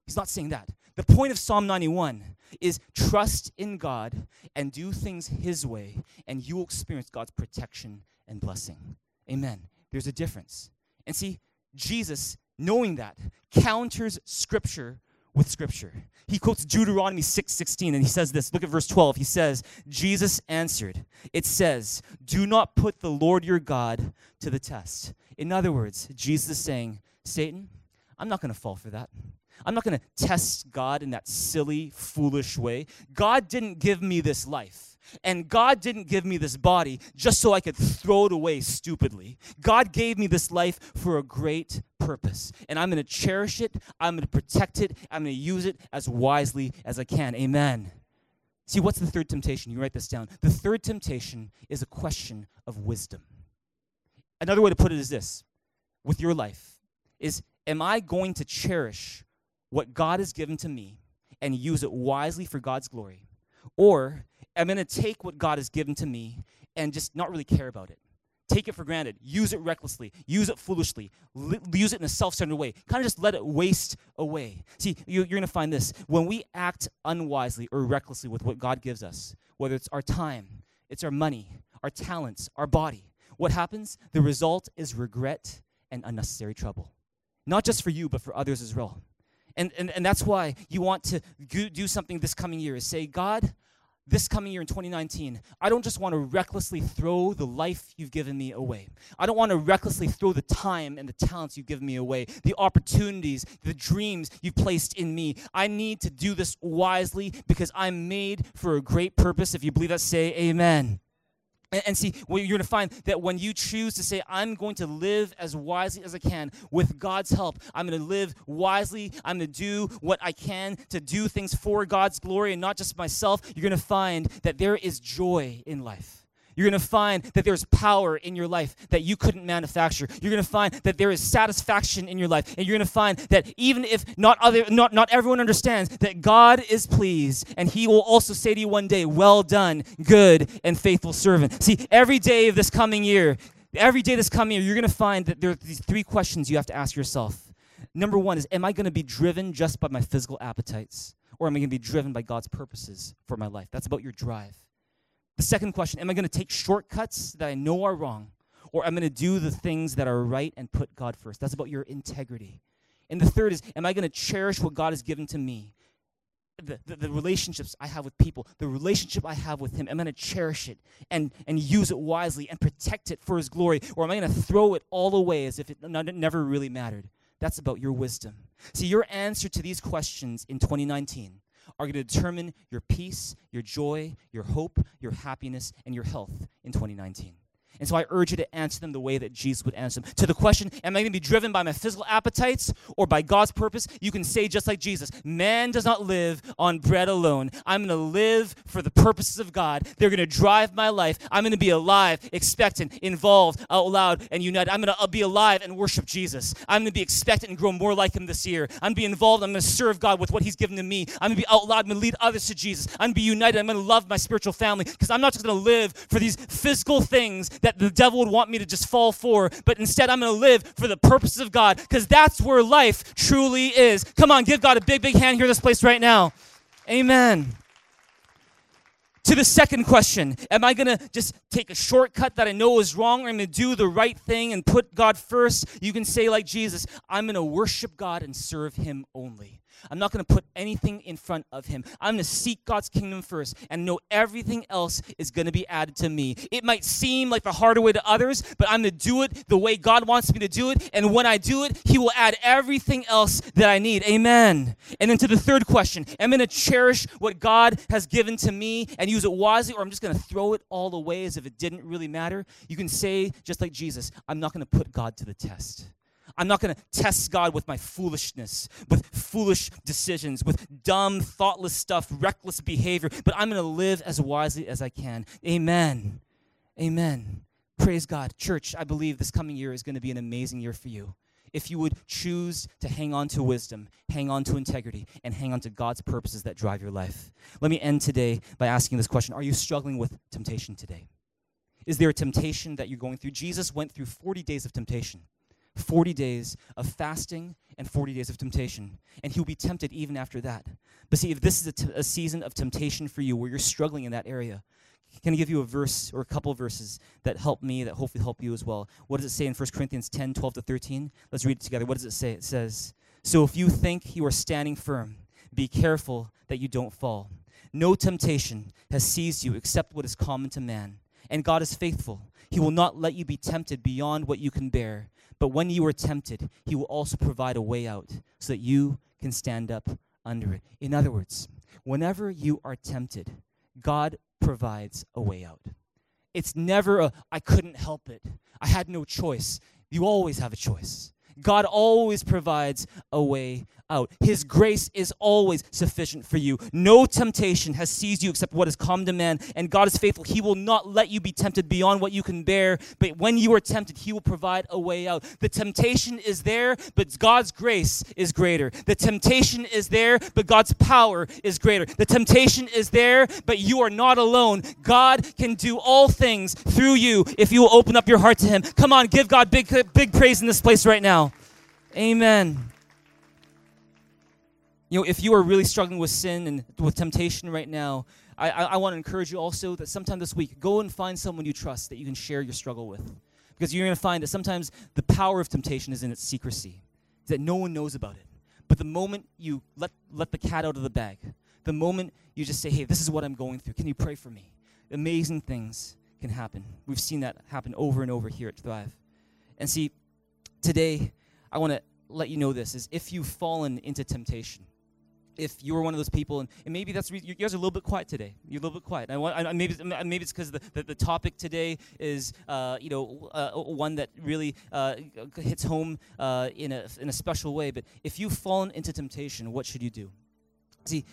He's not saying that. The point of Psalm 91 is trust in God and do things His way, and you will experience God's protection and blessing. Amen. There's a difference. And see, Jesus, knowing that, counters Scripture with scripture. He quotes Deuteronomy 6:16 and he says this. Look at verse 12. He says, "Jesus answered, it says, "Do not put the Lord your God to the test." In other words, Jesus is saying, "Satan, I'm not going to fall for that. I'm not going to test God in that silly, foolish way. God didn't give me this life. And God didn't give me this body just so I could throw it away stupidly. God gave me this life for a great purpose. And I'm going to cherish it, I'm going to protect it, I'm going to use it as wisely as I can. Amen. See, what's the third temptation? You write this down. The third temptation is a question of wisdom. Another way to put it is this with your life is am I going to cherish what God has given to me and use it wisely for God's glory? Or I'm going to take what God has given to me and just not really care about it. Take it for granted. Use it recklessly. Use it foolishly. Li- use it in a self centered way. Kind of just let it waste away. See, you, you're going to find this. When we act unwisely or recklessly with what God gives us, whether it's our time, it's our money, our talents, our body, what happens? The result is regret and unnecessary trouble. Not just for you, but for others as well. And, and, and that's why you want to do something this coming year is say, God, this coming year in 2019, I don't just want to recklessly throw the life you've given me away. I don't want to recklessly throw the time and the talents you've given me away, the opportunities, the dreams you've placed in me. I need to do this wisely because I'm made for a great purpose. If you believe that, say amen. And, and see, you're going to find that when you choose to say, I'm going to live as wisely as I can with God's help, I'm going to live wisely, I'm going to do what I can to do things for God's glory and not just myself, you're going to find that there is joy in life. You're going to find that there's power in your life that you couldn't manufacture. You're going to find that there is satisfaction in your life. And you're going to find that even if not, other, not, not everyone understands, that God is pleased. And He will also say to you one day, Well done, good and faithful servant. See, every day of this coming year, every day this coming year, you're going to find that there are these three questions you have to ask yourself. Number one is, Am I going to be driven just by my physical appetites? Or am I going to be driven by God's purposes for my life? That's about your drive. The second question Am I going to take shortcuts that I know are wrong? Or am I going to do the things that are right and put God first? That's about your integrity. And the third is Am I going to cherish what God has given to me? The, the, the, relationships I have with people, the relationship I have with Him, am I going to cherish it and, and use it wisely and protect it for His glory? Or am I going to throw it all away as if it never really mattered? That's about your wisdom. See, your answer to these questions in 2019 are going to determine your peace, your joy, your hope, your happiness, and your health in 2019. And so I urge you to answer them the way that Jesus would answer them. To the question, am I going to be driven by my physical appetites or by God's purpose? You can say just like Jesus, man does not live on bread alone. I'm going to live for the purposes of God. They're going to drive my life. I'm going to be alive, expectant, involved, out loud, and united. I'm going to uh, be alive and worship Jesus. I'm going to be expectant and grow more like him this year. I'm going to be involved. I'm going to serve God with what he's given to me. I'm going to be out loud. I'm going to lead others to Jesus. I'm going to be united. I'm going to love my spiritual family because I'm not just going to live for these physical things that the devil would want me to just fall for, but instead I'm going to live for the purposes of God because that's where life truly is. Come on, give God a big, big hand here in this place right now. Amen. To the second question, am I going to just take a shortcut that I know is wrong or I'm going to do the right thing and put God first? You can say, like Jesus, I'm going to worship God and serve Him only. I'm not going to put anything in front of him. I'm going to seek God's kingdom first and know everything else is going to be added to me. It might seem like the harder way to others, but I'm going to do it the way God wants me to do it. And when I do it, he will add everything else that I need. Amen. And then to the third question Am I going to cherish what God has given to me and use it wisely, or I'm just going to throw it all away as if it didn't really matter? You can say, just like Jesus, I'm not going to put God to the test. I'm not going to test God with my foolishness, with foolish decisions, with dumb, thoughtless stuff, reckless behavior, but I'm going to live as wisely as I can. Amen. Amen. Praise God. Church, I believe this coming year is going to be an amazing year for you. If you would choose to hang on to wisdom, hang on to integrity, and hang on to God's purposes that drive your life. Let me end today by asking this question Are you struggling with temptation today? Is there a temptation that you're going through? Jesus went through 40 days of temptation. 40 days of fasting and 40 days of temptation. And he'll be tempted even after that. But see, if this is a, t- a season of temptation for you where you're struggling in that area, can I give you a verse or a couple verses that help me, that hopefully help you as well? What does it say in 1 Corinthians 10 12 to 13? Let's read it together. What does it say? It says, So if you think you are standing firm, be careful that you don't fall. No temptation has seized you except what is common to man. And God is faithful. He will not let you be tempted beyond what you can bear. But when you are tempted, He will also provide a way out so that you can stand up under it. In other words, whenever you are tempted, God provides a way out. It's never a, I couldn't help it. I had no choice. You always have a choice. God always provides a way out. His grace is always sufficient for you. No temptation has seized you except what is common to man, and God is faithful. He will not let you be tempted beyond what you can bear, but when you are tempted, He will provide a way out. The temptation is there, but God's grace is greater. The temptation is there, but God's power is greater. The temptation is there, but you are not alone. God can do all things through you if you will open up your heart to Him. Come on, give God big, big praise in this place right now. Amen. You know, if you are really struggling with sin and with temptation right now, I, I, I want to encourage you also that sometime this week, go and find someone you trust that you can share your struggle with. Because you're going to find that sometimes the power of temptation is in its secrecy, that no one knows about it. But the moment you let, let the cat out of the bag, the moment you just say, hey, this is what I'm going through, can you pray for me? Amazing things can happen. We've seen that happen over and over here at Thrive. And see, today, I want to let you know this is if you've fallen into temptation, if you were one of those people, and, and maybe that's you guys are a little bit quiet today. You're a little bit quiet. I want, I, maybe maybe it's because the, the, the, topic today is uh, you know uh, one that really uh, hits home uh, in a in a special way. But if you've fallen into temptation, what should you do? See,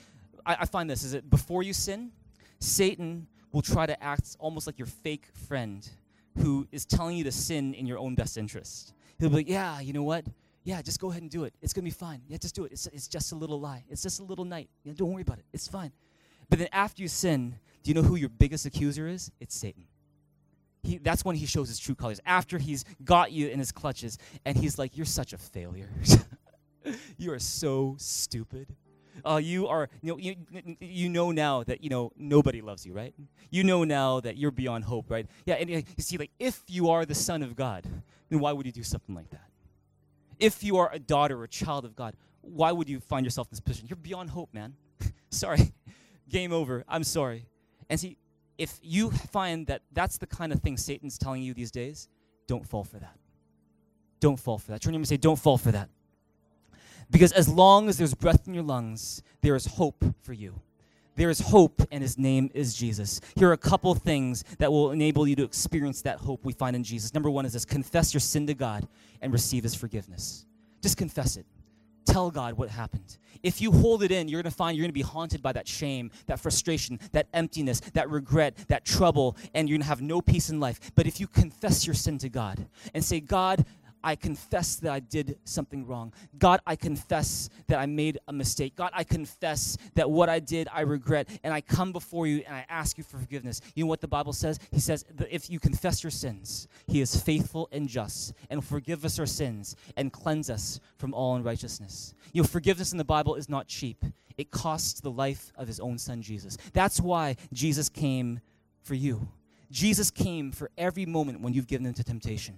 I, I find this is that before you sin, Satan will try to act almost like your fake friend who is telling you to sin in your own best interest. He'll be like, yeah, you know what? Yeah, just go ahead and do it. It's going to be fine. Yeah, just do it. It's, it's just a little lie. It's just a little night. Yeah, don't worry about it. It's fine. But then after you sin, do you know who your biggest accuser is? It's Satan. He, that's when he shows his true colors. After he's got you in his clutches, and he's like, You're such a failure. you are so stupid. Uh, you are, you know, you, you know now that, you know, nobody loves you, right? You know now that you're beyond hope, right? Yeah, and uh, you see, like, if you are the son of God, then why would you do something like that? If you are a daughter or a child of God, why would you find yourself in this position? You're beyond hope, man. sorry. Game over. I'm sorry. And see, if you find that that's the kind of thing Satan's telling you these days, don't fall for that. Don't fall for that. Turn him and say, don't fall for that. Because as long as there's breath in your lungs, there is hope for you. There is hope, and his name is Jesus. Here are a couple things that will enable you to experience that hope we find in Jesus. Number one is this confess your sin to God and receive his forgiveness. Just confess it. Tell God what happened. If you hold it in, you're going to find you're going to be haunted by that shame, that frustration, that emptiness, that regret, that trouble, and you're going to have no peace in life. But if you confess your sin to God and say, God, I confess that I did something wrong. God, I confess that I made a mistake. God, I confess that what I did I regret. And I come before you and I ask you for forgiveness. You know what the Bible says? He says that if you confess your sins, He is faithful and just and will forgive us our sins and cleanse us from all unrighteousness. You know, forgiveness in the Bible is not cheap, it costs the life of His own Son, Jesus. That's why Jesus came for you. Jesus came for every moment when you've given into temptation.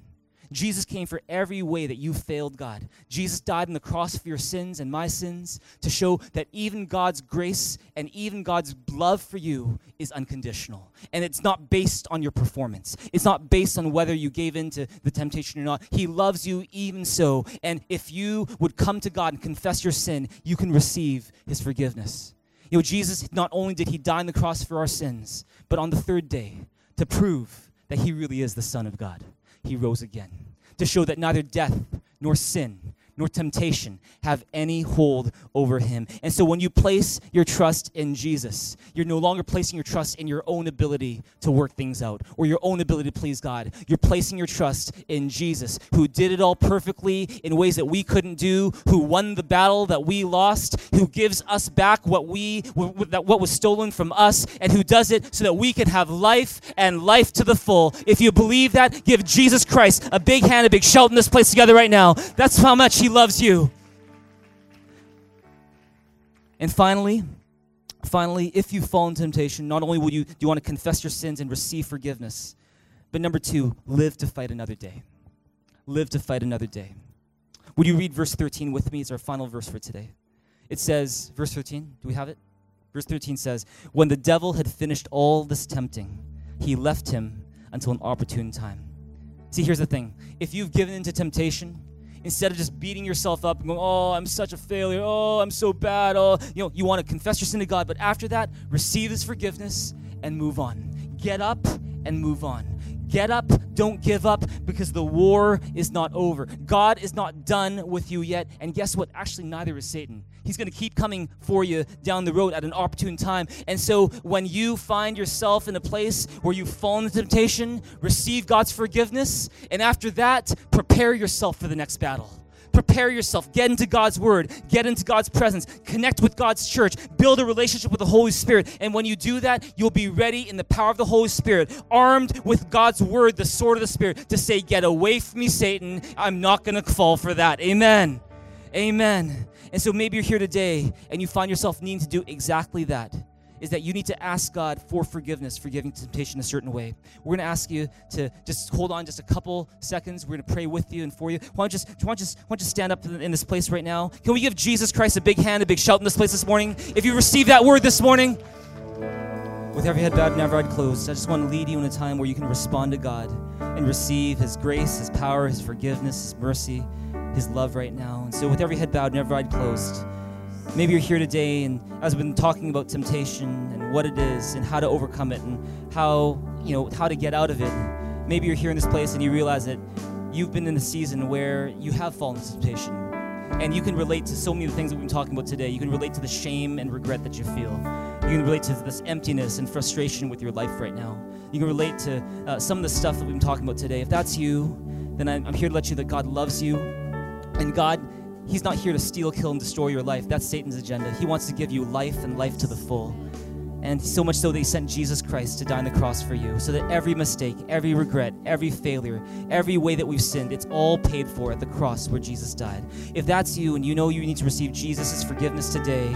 Jesus came for every way that you failed God. Jesus died on the cross for your sins and my sins to show that even God's grace and even God's love for you is unconditional. And it's not based on your performance, it's not based on whether you gave in to the temptation or not. He loves you even so. And if you would come to God and confess your sin, you can receive his forgiveness. You know, Jesus, not only did he die on the cross for our sins, but on the third day to prove that he really is the Son of God he rose again to show that neither death nor sin nor temptation have any hold over him. And so when you place your trust in Jesus, you're no longer placing your trust in your own ability to work things out or your own ability to please God. You're placing your trust in Jesus, who did it all perfectly in ways that we couldn't do, who won the battle that we lost, who gives us back what we what was stolen from us and who does it so that we can have life and life to the full. If you believe that, give Jesus Christ a big hand, a big shout in this place together right now. That's how much he he loves you. And finally, finally, if you fall in temptation, not only will you do you want to confess your sins and receive forgiveness, but number two, live to fight another day. Live to fight another day. Would you read verse 13 with me? It's our final verse for today. It says, verse 13, do we have it? Verse 13 says, When the devil had finished all this tempting, he left him until an opportune time. See, here's the thing if you've given into temptation, instead of just beating yourself up and going, oh, I'm such a failure. Oh, I'm so bad. Oh, you know, you want to confess your sin to God, but after that, receive His forgiveness and move on. Get up and move on. Get up, don't give up, because the war is not over. God is not done with you yet. And guess what? Actually, neither is Satan. He's going to keep coming for you down the road at an opportune time. And so, when you find yourself in a place where you've fallen into temptation, receive God's forgiveness. And after that, prepare yourself for the next battle prepare yourself. Get into God's Word, get into God's presence, connect with God's church, build a relationship with the Holy Spirit. And when you do that, you'll be ready in the power of the Holy Spirit, armed with God's Word, the sword of the Spirit, to say, Get away from me, Satan. I'm not going to fall for that. Amen. Amen. And so maybe you're here today and you find yourself needing to do exactly that is that you need to ask God for forgiveness, for giving temptation a certain way. We're going to ask you to just hold on just a couple seconds. We're going to pray with you and for you. Why don't you just, why don't you just, why don't you stand up in this place right now? Can we give Jesus Christ a big hand, a big shout in this place this morning? If you received that word this morning, with every head bowed and every eye closed, I just want to lead you in a time where you can respond to God and receive His grace, His power, His forgiveness, His mercy, His love right now. And so, with every head bowed and every eye closed, Maybe you're here today, and as we've been talking about temptation and what it is, and how to overcome it, and how you know how to get out of it. Maybe you're here in this place and you realize that you've been in a season where you have fallen into temptation, and you can relate to so many of the things that we've been talking about today. You can relate to the shame and regret that you feel. You can relate to this emptiness and frustration with your life right now. You can relate to uh, some of the stuff that we've been talking about today. If that's you, then I'm, I'm here to let you that God loves you, and God He's not here to steal, kill, and destroy your life. That's Satan's agenda. He wants to give you life and life to the full. And so much so that he sent Jesus Christ to die on the cross for you, so that every mistake, every regret, every failure, every way that we've sinned, it's all paid for at the cross where Jesus died. If that's you and you know you need to receive Jesus' forgiveness today,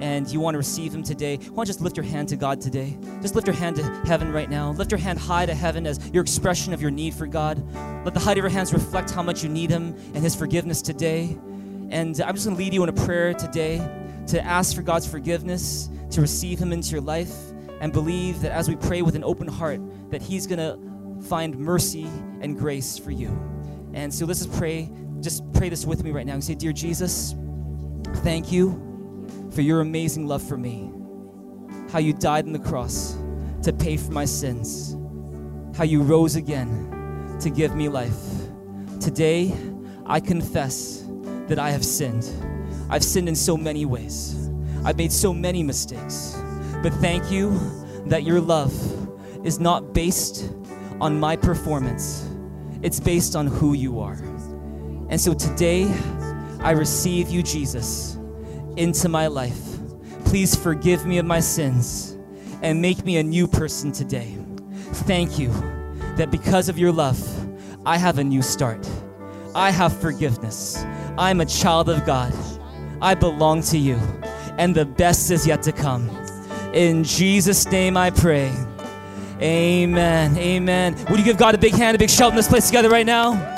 and you want to receive him today, why don't you just lift your hand to God today? Just lift your hand to heaven right now. Lift your hand high to heaven as your expression of your need for God. Let the height of your hands reflect how much you need him and his forgiveness today. And I'm just going to lead you in a prayer today to ask for God's forgiveness, to receive Him into your life, and believe that as we pray with an open heart, that He's going to find mercy and grace for you. And so let's just pray. Just pray this with me right now and say, Dear Jesus, thank you for your amazing love for me. how you died on the cross to pay for my sins, how you rose again to give me life. Today, I confess that I have sinned. I've sinned in so many ways. I've made so many mistakes. But thank you that your love is not based on my performance, it's based on who you are. And so today, I receive you, Jesus, into my life. Please forgive me of my sins and make me a new person today. Thank you that because of your love, I have a new start. I have forgiveness. I'm a child of God. I belong to you, and the best is yet to come. In Jesus' name I pray. Amen. Amen. Would you give God a big hand, a big shout in this place together right now?